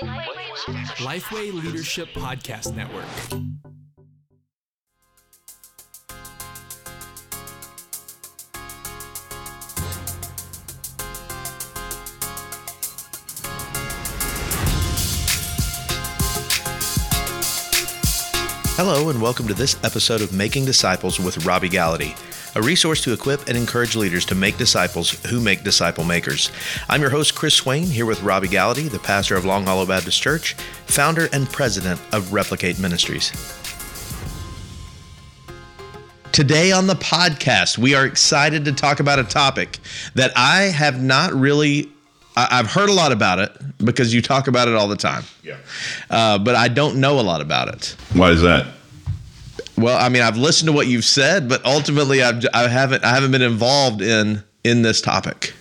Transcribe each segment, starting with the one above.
Lifeway Leadership Podcast Network. Hello, and welcome to this episode of Making Disciples with Robby Gallaty, a resource to equip and encourage leaders to make disciples who make disciple makers. I'm your host, Chris Swain, here with Robby Gallaty, the pastor of Long Hollow Baptist Church, founder and president of Replicate Ministries. Today on the podcast, we are excited to talk about a topic that I have not really I've heard a lot about it because you talk about it all the time. Yeah. Uh, but I don't know a lot about it. Why is that? Well, I mean, I've listened to what you've said, but ultimately, I've, I haven't I haven't been involved in in this topic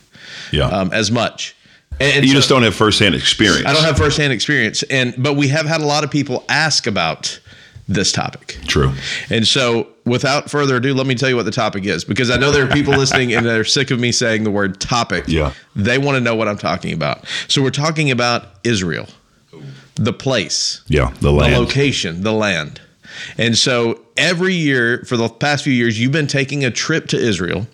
Yeah. um, as much. And, and you so just don't have firsthand experience. I don't have firsthand experience, and but we have had a lot of people ask about this topic. True. And so, without further ado, let me tell you what the topic is because I know there are people listening and they're sick of me saying the word topic. Yeah. They want to know what I'm talking about. So, we're talking about Israel, the place, Yeah. The land, the location, the land. And so every year for the past few years, you've been taking a trip to Israel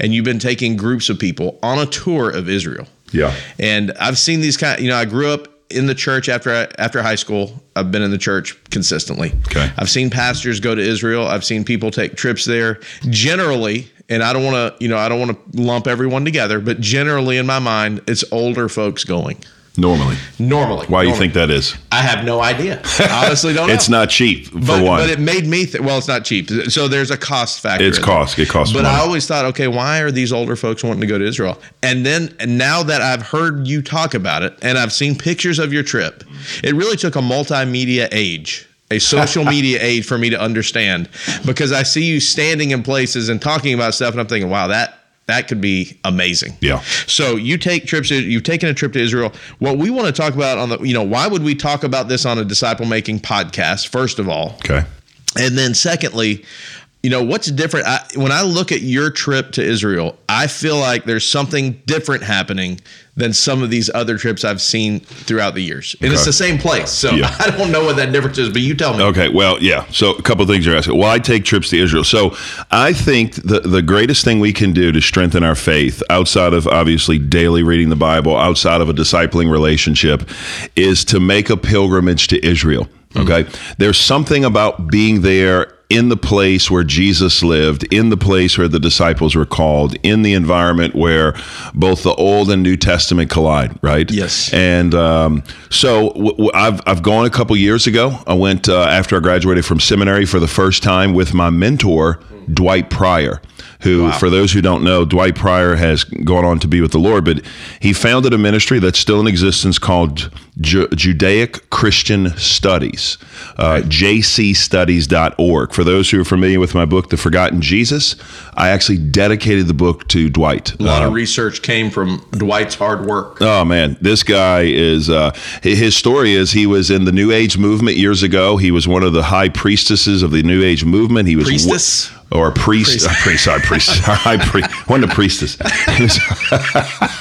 and you've been taking groups of people on a tour of Israel. Yeah. And I've seen these kind you know, I grew up in the church after after high school. I've been in the church consistently. Okay. I've seen pastors go to Israel. I've seen people take trips there. Generally, and I don't want to, you know, I don't want to lump everyone together, but generally in my mind, it's older folks going. Normally. Normally. Why do you think that is? I have no idea. I honestly don't know. It's not cheap for but, one. but it made me th- well it's not cheap so there's a cost factor it's cost. It costs but money. i always thought okay why are these older folks wanting to go to israel and then and now that i've heard you talk about it and i've seen pictures of your trip it really took a multimedia age a social media age for me to understand because i see you standing in places and talking about stuff and i'm thinking wow that that could be amazing. Yeah. So you take trips. You've taken a trip to Israel. What we want to talk about on the, you know, why would we talk about this on a disciple making podcast? First of all, okay. and then secondly, you know, what's different? I, when I look at your trip to Israel, I feel like there's something different happening than some of these other trips I've seen throughout the years. And it's the same place. So Yeah. I don't know what that difference is, but you tell me. Okay, well, yeah. So a couple of things you're asking. Well, I take trips to Israel. So I think the the greatest thing we can do to strengthen our faith, outside of obviously daily reading the Bible, outside of a discipling relationship, is to make a pilgrimage to Israel. Mm-hmm. Okay, there's something about being there in the place where Jesus lived, in the place where the disciples were called, in the environment where both the Old and New Testament collide. Right. Yes. And um, so w- w- I've, I've gone a couple years ago. I went uh, after I graduated from seminary for the first time with my mentor, Dwight Pryor, who, for those who don't know, Dwight Pryor has gone on to be with the Lord, but he founded a ministry that's still in existence called Ju- Judaic Christian Studies, uh, jcstudies.org. For those who are familiar with my book, The Forgotten Jesus, I actually dedicated the book to Dwight. A lot Uh, of research came from Dwight's hard work. Oh man, this guy is. Uh, his story is he was in the New Age movement years ago. He was one of the high priestesses of the New Age movement. He was Priestess? Or a priest, a priest, sorry, priest, high priest, one a priestess. He was-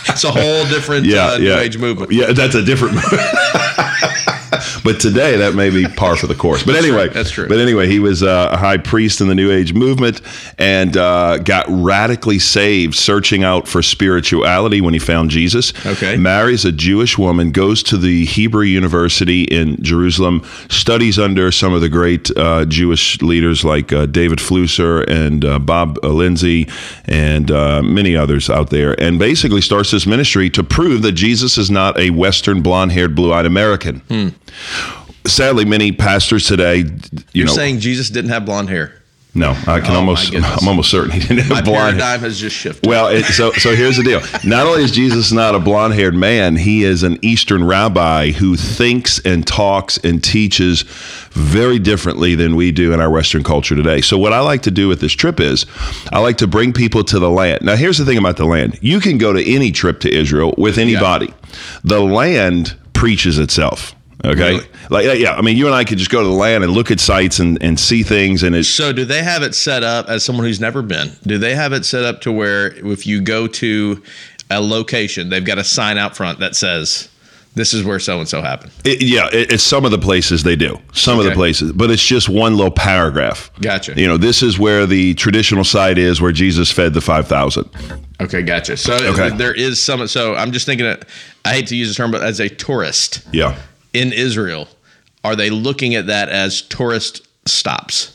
It's a whole different yeah, uh, yeah, New Age movement. Yeah, that's a different. but today that may be par for the course. But anyway, true. That's true. But anyway, he was uh, a high priest in the New Age movement and uh, got radically saved, searching out for spirituality when he found Jesus. Okay. marries a Jewish woman, goes to the Hebrew University in Jerusalem, studies under some of the great uh, Jewish leaders like uh, David Flusser and uh, Bob Lindsey and uh, many others out there, and basically starts this ministry to prove that Jesus is not a Western blonde haired, blue eyed American. Sadly, many pastors today, you You're know, saying Jesus didn't have blonde hair. no, I can Oh, almost. I'm almost certain he didn't have My blonde hair. paradigm has just shifted. Well, it, so so here's the deal. Not only is Jesus not a blonde-haired man, he is an Eastern rabbi who thinks and talks and teaches very differently than we do in our Western culture today. So what I like to do with this trip is I like to bring people to the land. Now, here's the thing about the land. You can go to any trip to Israel with anybody. The land preaches itself. Okay. Really? Like yeah, I mean you and I could just go to the land and look at sites and, and see things and it's So, do they have it set up as someone who's never been? Do they have it set up to where if you go to a location, they've got a sign out front that says this is where so and so happened. It, yeah, it, it's some of the places they do, some of the places, but it's just one little paragraph. Gotcha. You know, this is where the traditional site is, where Jesus fed the five thousand. Okay, gotcha. So Okay. there is some. So I'm just thinking. I hate to use the term, but as a tourist Yeah. In Israel, are they looking at that as tourist stops?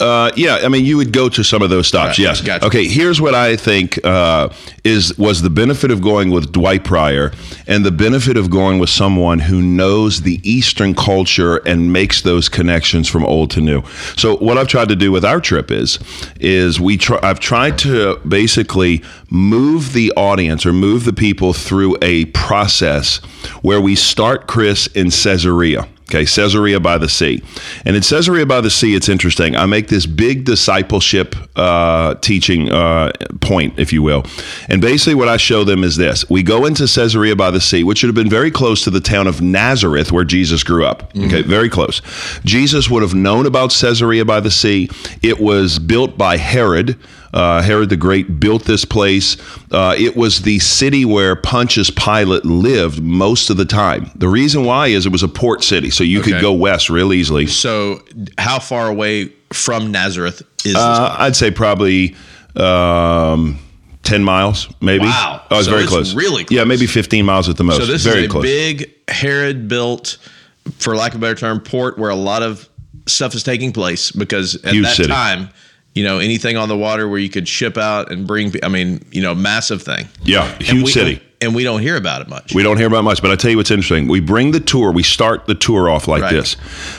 Uh, yeah, I mean, you would go to some of those stops. Right, Yes. gotcha. Okay. Here's what I think uh, is was the benefit of going with Dwight Pryor, and the benefit of going with someone who knows the Eastern culture and makes those connections from old to new. So what I've tried to do with our trip is is we try. I've tried to basically move the audience or move the people through a process where we start Chris in Caesarea. Okay, Caesarea by the Sea. And in Caesarea by the Sea, it's interesting. I make this big discipleship uh, teaching uh, point, if you will. And basically, what I show them is this we go into Caesarea by the Sea, which would have been very close to the town of Nazareth where Jesus grew up. Okay, very close. Jesus would have known about Caesarea by the Sea. It was built by Herod. Uh, Herod the Great built this place. Uh, it was the city where Pontius Pilate lived most of the time. The reason why is it was a port city, so you could go west real easily. So how far away from Nazareth is this? Uh, I'd say probably um, 10 miles, maybe. Wow. Oh, it's So very it's close. really Yeah, maybe 15 miles at the most. So this very is a close. big Herod built, for lack of a better term, port where a lot of stuff is taking place because at Huge that city. time, you know, anything on the water where you could ship out and bring, I mean, you know, massive thing. yeah, huge we- city. And we don't hear about it much. We don't hear about much, but I tell you what's interesting. We bring the tour. We start the tour off like Right. this.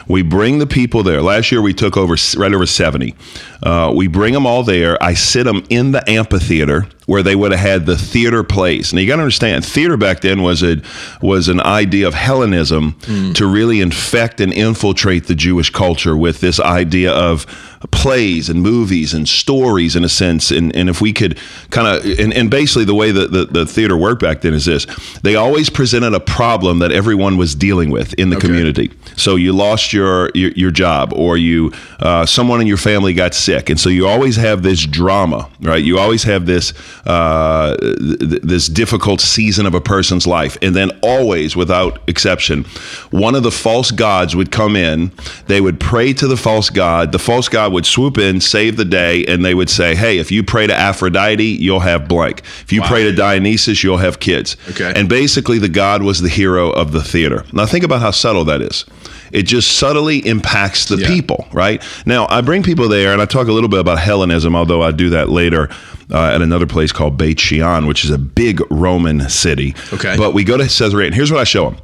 We bring the people there. Last year we took over right over seventy. Uh, we bring them all there. I sit them in the amphitheater where they would have had the theater plays. Now you got to understand, theater back then was a was an idea of Hellenism to really infect and infiltrate the Jewish culture with this idea of plays and movies and stories in a sense. And, and if we could kind of, and, and basically the way that the, the theater worked back then is this they always presented a problem that everyone was dealing with in the community. So you lost your, your, your job or you, uh, someone in your family got sick. And so you always have this drama, right? You always have this, uh, th- this difficult season of a person's life. And then always, without exception, one of the false gods would come in. They would pray to the false god. The false god would swoop in, save the day, and they would say, Hey, if you pray to Aphrodite, you'll have blank. If you Wow. pray to Dionysus, you'll have kids. Okay. And basically, the god was the hero of the theater. Now, think about how subtle that is. It just subtly impacts the Yeah. people, right? Now, I bring people there and I talk a little bit about Hellenism, although I do that later uh, at another place called Beit Shean, which is a big Roman city. Okay. But we go to Caesarea, and here's what I show them.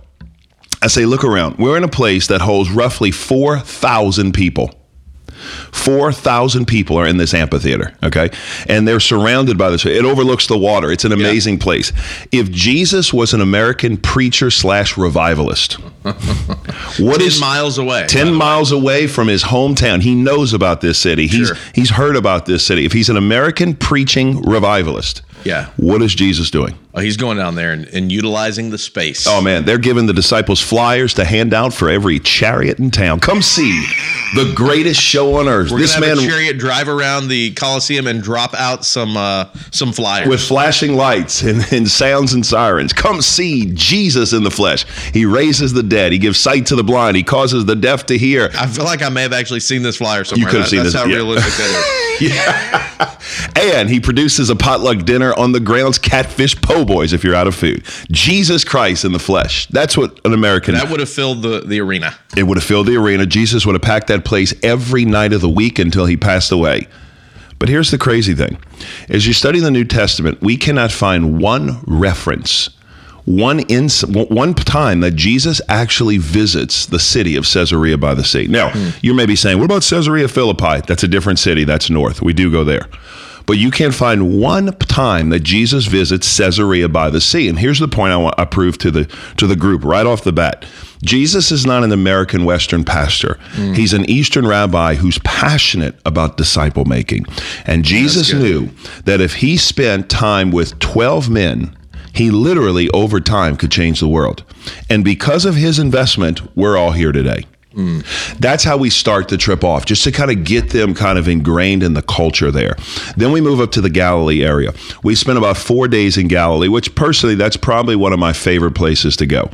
I say, look around. We're in a place that holds roughly 4,000 people. 4,000 people are in this amphitheater, okay? And they're surrounded by this. It overlooks the water. It's an amazing place. If Jesus was an American preacher slash revivalist, what 10 is miles away. 10 miles away from his hometown. He knows about this city. He's Sure. he's heard about this city. If he's an American preaching revivalist, Yeah. what is Jesus doing? Oh, he's going down there and, and utilizing the space. Oh man, they're giving the disciples flyers to hand out for every chariot in town. Come see the greatest show on earth. We're this man a chariot drive around the Coliseum and drop out some uh, some flyers. with flashing lights and, and sounds and sirens. Come see Jesus in the flesh. He raises the dead. He gives sight to the blind. He causes the deaf to hear. I feel like I may have actually seen this flyer somewhere. You could have That- seen That's this, how yeah. realistic that is. And he produces a potluck dinner on the grounds catfish po' boys if you're out of food. Jesus Christ in the flesh. That's what an American That would have filled the, the arena. It would have filled the arena. Jesus would have packed that place every night of the week until he passed away. But here's the crazy thing. As you study the New Testament, we cannot find one reference, one ins- one time that Jesus actually visits the city of Caesarea by the sea. Now, hmm. you may be saying, what about Caesarea Philippi? That's a different city. That's north. We do go there. But you can't find one time that Jesus visits Caesarea by the sea. And here's the point I want I prove to the to the group right off the bat. Jesus is not an American Western pastor. Hmm. He's an Eastern rabbi who's passionate about disciple making. And Jesus knew that if he spent time with 12 men, he literally over time could change the world. And because of his investment, we're all here today. Mm. That's how we start the trip off, just to kind of get them kind of ingrained in the culture there. Then we move up to the Galilee area. We spent about four days in Galilee, which personally, that's probably one of my favorite places to go.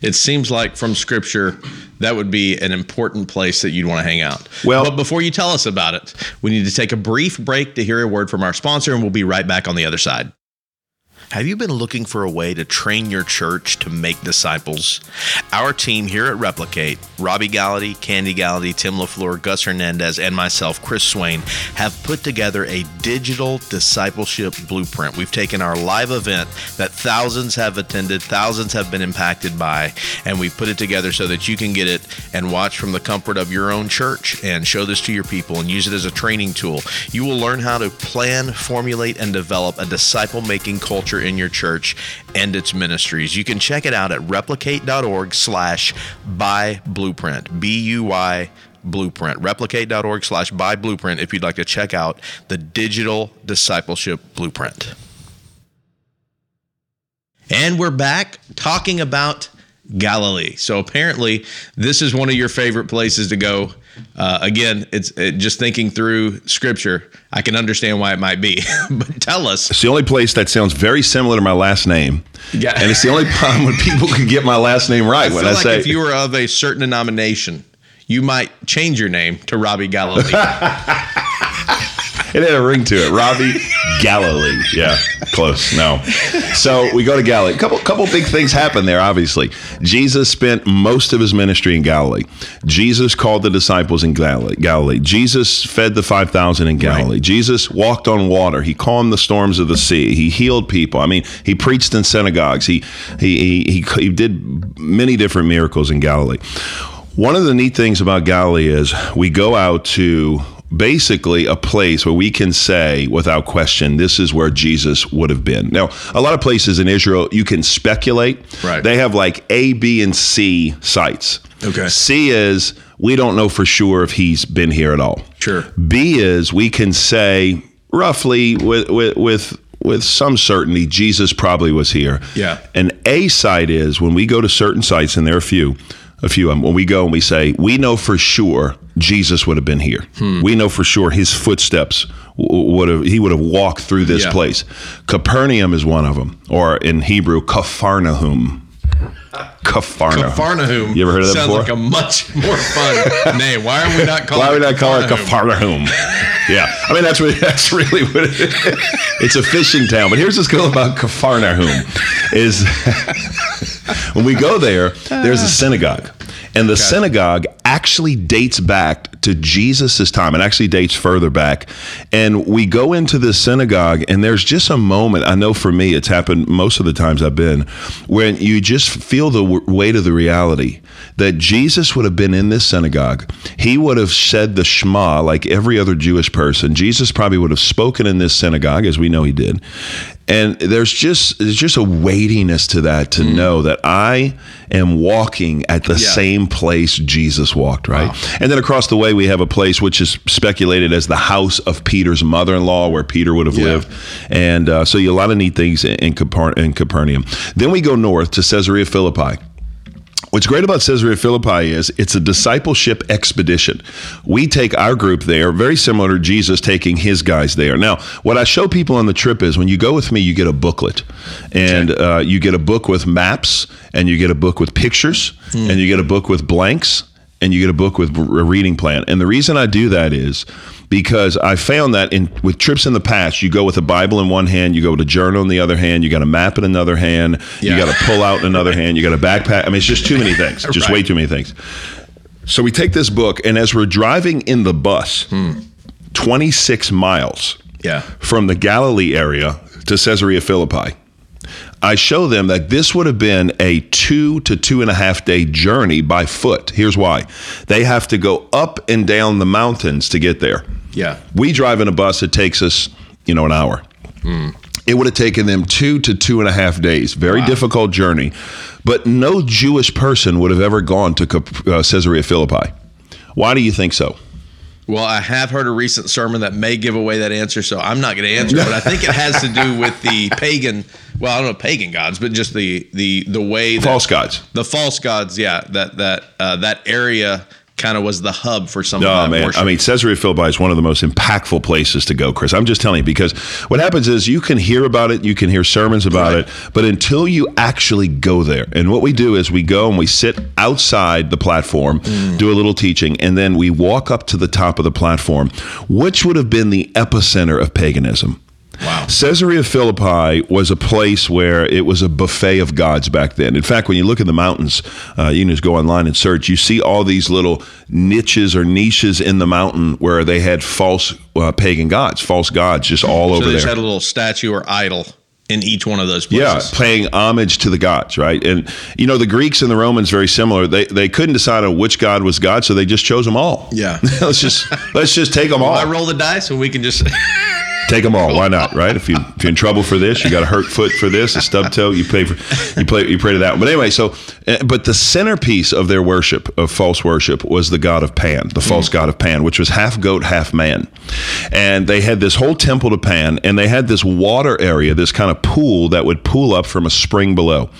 It seems like from scripture that would be an important place that you'd want to hang out. Well- but before you tell us about it, we need to take a brief break to hear a word from our sponsor, and we'll be right back on the other side. Have you been looking for a way to train your church to make disciples? Our team here at Replicate, Robby Gallaty, Candy Gallaty, Tim LaFleur, Gus Hernandez, and myself, Chris Swain, have put together a digital discipleship blueprint. We've taken our live event that thousands have attended, thousands have been impacted by, and we've put it together so that you can get it and watch from the comfort of your own church and show this to your people and use it as a training tool. You will learn how to plan, formulate, and develop a disciple making culture in your church and its ministries. You can check it out at replicate.org slash buy blueprint. B U Y blueprint. Replicate.org slash buy blueprint if you'd like to check out the digital discipleship blueprint. And we're back talking about Galilee. So apparently, this is one of your favorite places to go. Uh, again, it's it, just thinking through scripture. I can understand why it might be, but tell us. It's the only place that sounds very similar to my last name. Yeah. And it's the only time when people can get my last name right. I when feel I like say if you were of a certain denomination, you might change your name to Robby Galilee. It had a ring to it. Robby Galilee. Yeah, close. No. So we go to Galilee. Couple couple big things happen there, obviously. Jesus spent most of his ministry in Galilee. Jesus called the disciples in Galilee. Galilee. Jesus fed the 5,000 in Galilee. Right. Jesus walked on water. He calmed the storms of the sea. He healed people. I mean, he preached in synagogues. He he he, he, he did many different miracles in Galilee. One of the neat things about Galilee is we go out to basically a place where we can say without question this is where Jesus would have been. Now, a lot of places in Israel you can speculate. Right. They have like A, B, and C sites. Okay. C is we don't know for sure if he's been here at all. Sure. B is we can say roughly with with with with some certainty Jesus probably was here. Yeah. An A site is when we go to certain sites, and there are a few, a few of them. When we go and we say we know for sure Jesus would have been here. Hmm. We know for sure his footsteps would have he would have walked through this Yeah. place. Capernaum is one of them, or in Hebrew, Capharnaum. Capharnaum. Cafarnaum. You ever heard of that Sounds before? like a much more fun name. Why are we not calling? Why would it I call it Cafarnaum? Yeah, I mean that's really that's really what it is. It's a fishing town. But here's what's cool about Capharnaum is when we go there, there's a synagogue. And the synagogue actually dates back to Jesus' time. It actually dates further back. And we go into this synagogue, and there's just a moment. I know for me, it's happened most of the times I've been, when you just feel the w- weight of the reality that Jesus would have been in this synagogue. He would have said the Shema like every other Jewish person. Jesus probably would have spoken in this synagogue, as we know he did. And there's just there's just a weightiness to that to know that I am walking at the Yeah. same place Jesus walked, right? And then across the way we have a place which is speculated as the house of Peter's mother-in-law, where Peter would have Yeah. lived. And uh, so you a lot of neat things in, in, Capar- in Capernaum. Then we go north to Caesarea Philippi. What's great about Caesarea Philippi is it's a discipleship expedition. We take our group there, very similar to Jesus taking his guys there. Now, what I show people on the trip is when you go with me, you get a booklet, and uh, you get a book with maps, and you get a book with pictures, and you get a book with blanks, and you get a book with a reading plan. And the reason I do that is because I found that in with trips in the past, you go with a Bible in one hand, you go with a journal in the other hand, you got a map in another hand, Yeah. you got to pull out in another hand, you got a backpack. I mean, it's just too many things, just way too many things. So we take this book, and as we're driving in the bus, hmm. 26 miles Yeah. from the Galilee area to Caesarea Philippi. I show them that this would have been a two to two and a half day journey by foot. Here's why they have to go up and down the mountains to get there. Yeah. We drive in a bus, it takes us, you know, an hour. It would have taken them two to two and a half days. Very difficult journey. But no Jewish person would have ever gone to uh, Caesarea Philippi. Why do you think so? Well, I have heard a recent sermon that may give away that answer, so I'm not going to answer. But I think it has to do with the pagan. Well, I don't know pagan gods, but just the the the way that, False gods. the false gods. Yeah, that that uh, that area kind of was the hub for some Oh man, worship. I mean, Caesarea Philippi is one of the most impactful places to go, Chris. I'm just telling you because what happens is you can hear about it, you can hear sermons about Right. it, but until you actually go there, and what we do is we go and we sit outside the platform, Mm. do a little teaching, and then we walk up to the top of the platform, which would have been the epicenter of paganism. Wow. Caesarea Philippi was a place where it was a buffet of gods back then. In fact, when you look at the mountains, uh, you can just go online and search. You see all these little niches or niches in the mountain where they had false uh, pagan gods, false gods, just all so over they just there. had a little statue or idol in each one of those places. Yeah, paying homage to the gods, right? And you know the Greeks and the Romans very similar. They they couldn't decide on which god was God, so they just chose them all. Yeah. let's just let's just take them all. I roll the dice and we can just Take them all. Why not? Right? If you if you're in trouble for this, you got a hurt foot for this, a stub toe. You pay for you play you pray to that. one. But anyway, so uh, but the centerpiece of their worship of false worship was the god of Pan, the false god of Pan, which was half goat, half man, and they had this whole temple to Pan, and they had this water area, this kind of pool that would pool up from a spring below,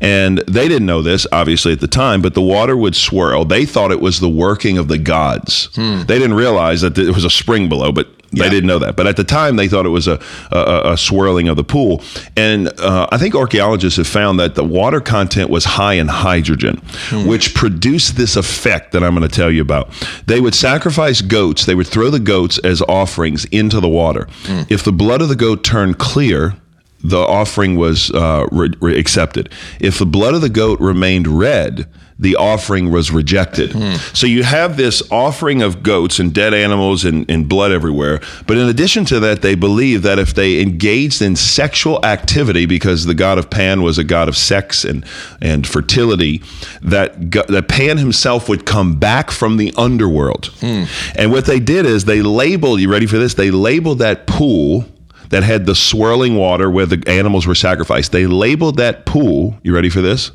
and they didn't know this obviously at the time, but the water would swirl. They thought it was the working of the gods. They didn't realize that it was a spring below, but they Yeah. didn't know that. But at the time, they thought it was a, a, a swirling of the pool. And uh, I think archaeologists have found that the water content was high in hydrogen, which produced this effect that I'm going to tell you about. They would sacrifice goats, they would throw the goats as offerings into the water. If the blood of the goat turned clear, the offering was uh, re- re- accepted. If the blood of the goat remained red, the offering was rejected. Hmm. So you have this offering of goats and dead animals and, and blood everywhere. But in addition to that, they believe that if they engaged in sexual activity, because the god of Pan was a god of sex and, and fertility, that, that Pan himself would come back from the underworld. Hmm. And what they did is they labeled, you ready for this? They labeled that pool that had the swirling water where the animals were sacrificed. They labeled that pool, you ready for this?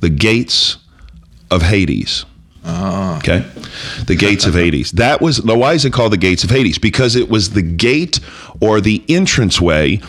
The gates of Hades. Ah. Okay. The gates of Hades. That was now why is it called the gates of Hades? Because it was the gate or the entranceway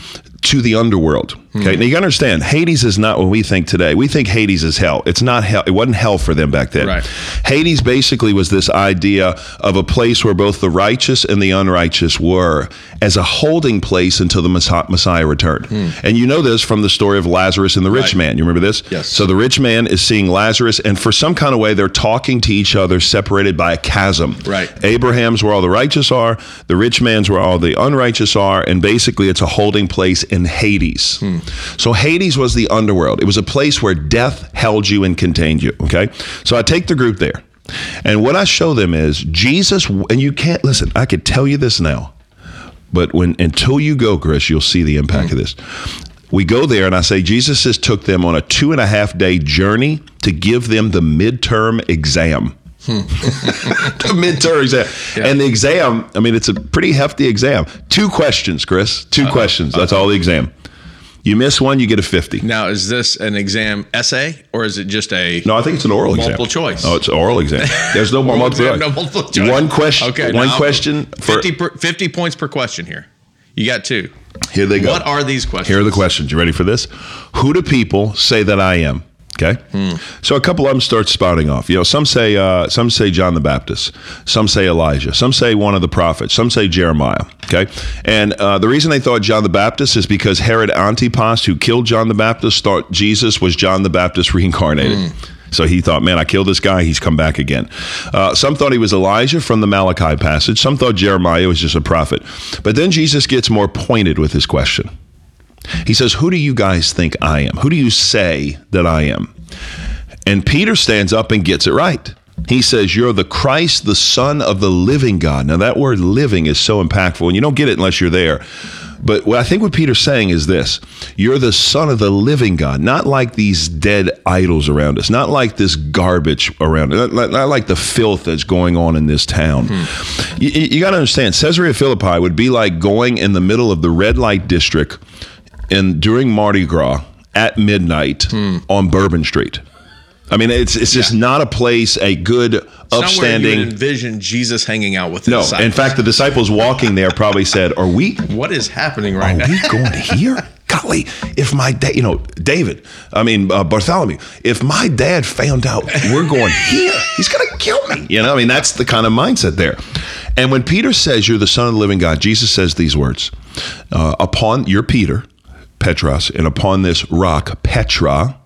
to the underworld. Okay. Hmm. Now you gotta understand, Hades is not what we think today. We think Hades is hell. It's not hell. It wasn't hell for them back then. Right. Hades basically was this idea of a place where both the righteous and the unrighteous were as a holding place until the Messiah returned. Hmm. And you know this from the story of Lazarus and the rich Right. man. You remember this? Yes. So the rich man is seeing Lazarus, and for some kind of way, they're talking to each other, separated by a chasm. Right. Abraham's where all the righteous are, the rich man's where all the unrighteous are, and basically it's a holding place in Hades. So Hades was the underworld. It was a place where death held you and contained you. Okay. So I take the group there. And what I show them is Jesus, and you can't listen, I could tell you this now, but when until you go, Chris, you'll see the impact of this. We go there, and I say Jesus has took them on a two and a half day journey to give them the midterm exam. Hmm. the midterm exam, and the exam. I mean, it's a pretty hefty exam. Two questions, Chris. 2 questions. That's all the exam. You miss one, you get a fifty. now is this an exam essay or is it just a No, I think it's an oral exam. Multiple choice. Oh, it's an oral exam. There's no more multiple exam, choice. no multiple choice. One question. Okay, One question for 50, per, 50 points per question here. You got two. here. They go. What are these questions? Here are the questions. You ready for this? Who do people say that I am? Okay. So a couple of them start spouting off. You know, some say uh, some say John the Baptist, some say Elijah, some say one of the prophets, some say Jeremiah. Okay. And uh, the reason they thought John the Baptist is because Herod Antipas, who killed John the Baptist, thought Jesus was John the Baptist reincarnated. So he thought, man, I killed this guy. He's come back again. Uh, some thought he was Elijah from the Malachi passage. Some thought Jeremiah was just a prophet. But then Jesus gets more pointed with his question. He says, Who do you guys think I am? Who do you say that I am? And Peter stands up and gets it right. He says, You're the Christ, the Son of the living God. Now, that word living is so impactful, and you don't get it unless you're there. But what I think what Peter's saying is this You're the Son of the living God, not like these dead idols around us, not like this garbage around us, not, not like the filth that's going on in this town. Hmm. You, you got to understand, Caesarea Philippi would be like going in the middle of the red light district and during Mardi Gras at midnight on Bourbon Street. I mean, it's it's just not a place, a good, It's not you upstanding. envision Jesus hanging out with no, disciples. in fact, the disciples walking there probably said, "Are we? what is happening right Are now? we going to here? golly, if my dad, you know, David, I mean, uh, Bartholomew, if my dad found out we're going here, he's going to kill me. You know, I mean, that's the kind of mindset there. And when Peter says you're the son of the living God, Jesus says these words uh, Upon, you're Peter, Petros, and upon this rock, Petra,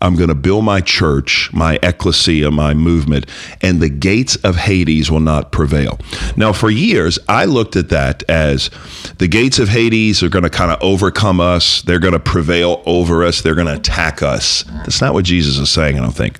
I'm going to build my church, my ecclesia, my movement, and the gates of Hades will not prevail. Now, for years, I looked at that as the gates of Hades are going to kind of overcome us. They're going to prevail over us. They're going to attack us. That's not what Jesus is saying, I don't think.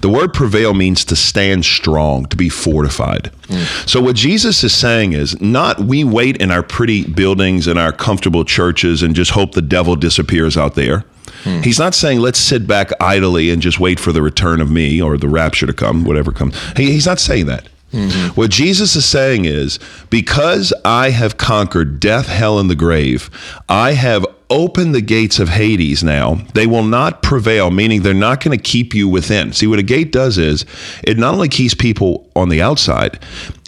The word prevail means to stand strong, to be fortified. Mm. So, what Jesus is saying is not we wait in our pretty buildings and our comfortable churches and just hope the devil disappears out there. Hmm. He's not saying let's sit back idly and just wait for the return of me or the rapture to come, whatever comes. He, he's not saying that. Mm-hmm. What Jesus is saying is, because I have conquered death, hell, and the grave, I have opened the gates of Hades now. They will not prevail, meaning they're not going to keep you within. See, what a gate does is it not only keeps people on the outside,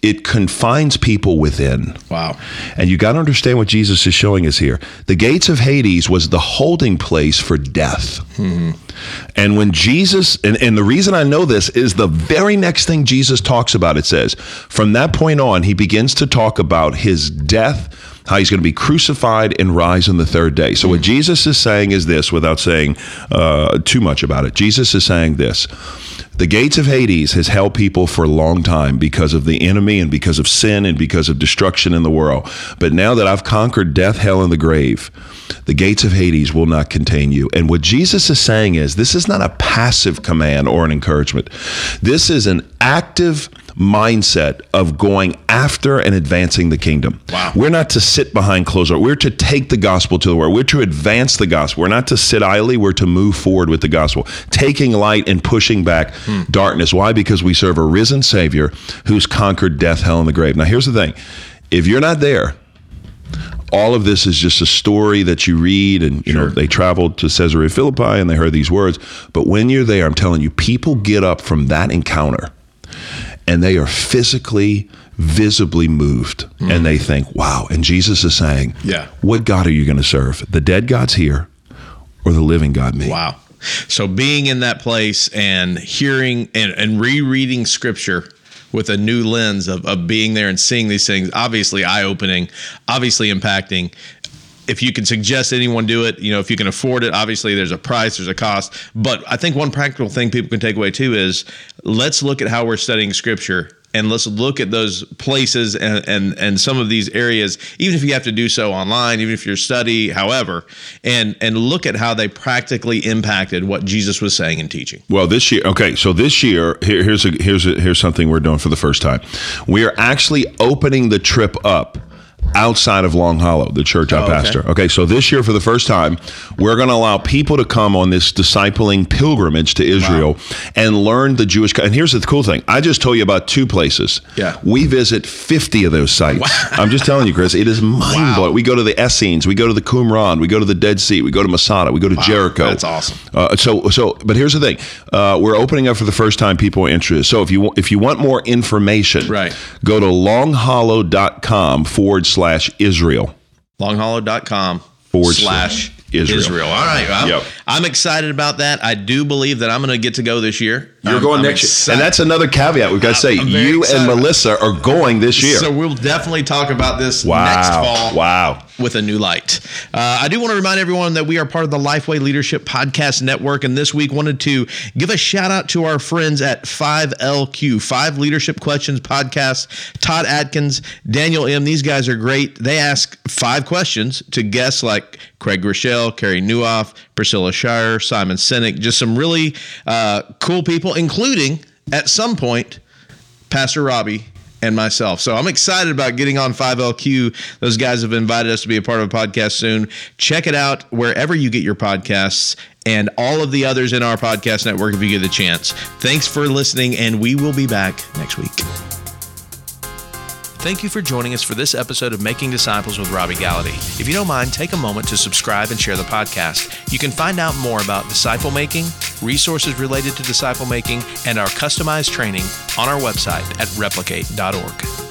it confines people within. Wow. And you got to understand what Jesus is showing us here. The gates of Hades was the holding place for death. Mm-hmm. And when Jesus, and, and the reason I know this is the very next thing Jesus talks about, it says, from that point on, he begins to talk about his death, how he's going to be crucified and rise on the third day. So, mm-hmm. what Jesus is saying is this, without saying uh, too much about it, Jesus is saying this the gates of Hades has held people for a long time because of the enemy and because of sin and because of destruction in the world. But now that I've conquered death, hell, and the grave, the gates of Hades will not contain you. And what Jesus is saying is this is not a passive command or an encouragement. This is an active mindset of going after and advancing the kingdom. Wow. We're not to sit behind closed doors. We're to take the gospel to the world. We're to advance the gospel. We're not to sit idly. We're to move forward with the gospel, taking light and pushing back hmm. darkness. Why? Because we serve a risen Savior who's conquered death, hell, and the grave. Now, here's the thing if you're not there, all of this is just a story that you read and you sure. know they traveled to Caesarea Philippi and they heard these words but when you're there I'm telling you people get up from that encounter and they are physically visibly moved. Mm. and they think wow. And jesus is saying yeah. What god are you going to serve? The dead god's here or the living god me? Wow. So being in that place and hearing and, and rereading scripture with a new lens of, of being there and seeing these things obviously eye-opening obviously impacting if you can suggest anyone do it, you know, if you can afford it, obviously there's a price, there's a cost. But I think one practical thing people can take away too is let's look at how we're studying scripture and let's look at those places and, and and some of these areas even if you have to do so online even if you're study however and and look at how they practically impacted what jesus was saying and teaching well this year okay so this year here, here's a here's a, here's something we're doing for the first time we are actually opening the trip up outside of Long Hollow, the church I oh, pastor. Okay. okay, so this year, for the first time, we're going to allow people to come on this discipling pilgrimage to Israel wow. and learn the Jewish. And here's the cool thing I just told you about two places. Yeah. We visit 50 of those sites. Wow. I'm just telling you, Chris, it is mind blowing. Wow. We go to the Essenes, we go to the Qumran, we go to the Dead Sea, we go to Masada, we go to Jericho. That's awesome. Uh, so, so, but here's the thing uh, we're opening up for the first time people are interested. So if you, if you want more information, right. go to longhollow.com forward slash slash Israel. Longhollow.com forward slash Israel. Israel. All right. Well, yep. I'm excited about that. I do believe that I'm going to get to go this year. You're I'm, going I'm next excited. year. And that's another caveat we've got to say. You excited. and Melissa are going this year. So we'll definitely talk about this wow. next fall. Wow. With a new light. Uh, I do want to remind everyone that we are part of the Lifeway Leadership Podcast Network. And this week wanted to give a shout out to our friends at 5LQ, Five Leadership Questions Podcast. Todd Adkins, Daniel Im These guys are great. They ask five questions to guests like Craig Groeschel, Carey Nieuwhof, Priscilla Shirer, Simon Sinek, just some really uh, cool people, including at some point Pastor Robby and myself. So I'm excited about getting on 5LQ. Those guys have invited us to be a part of a podcast soon. Check it out wherever you get your podcasts and all of the others in our podcast network if you get the chance. Thanks for listening, and we will be back next week. Thank you for joining us for this episode of Making Disciples with Robby Gallaty. If you don't mind, take a moment to subscribe and share the podcast. You can find out more about disciple making, resources related to disciple making, and our customized training on our website at replicate.org.